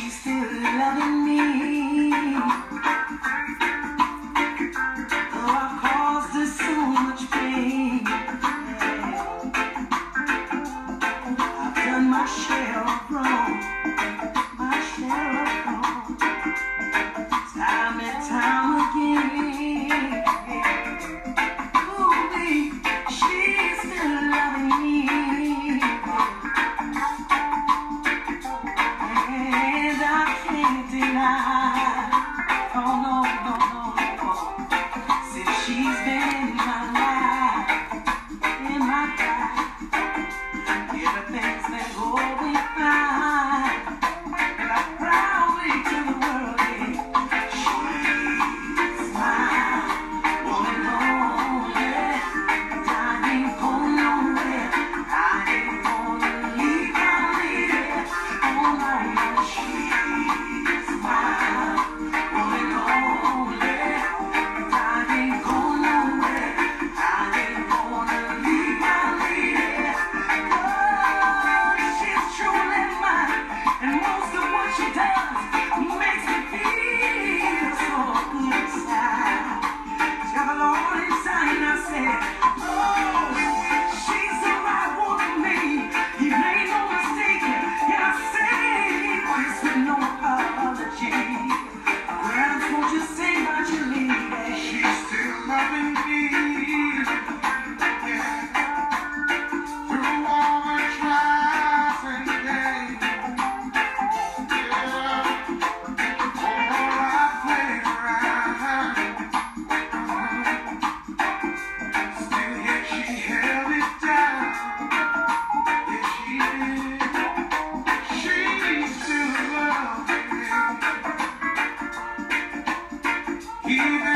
she's still loving me. now. Even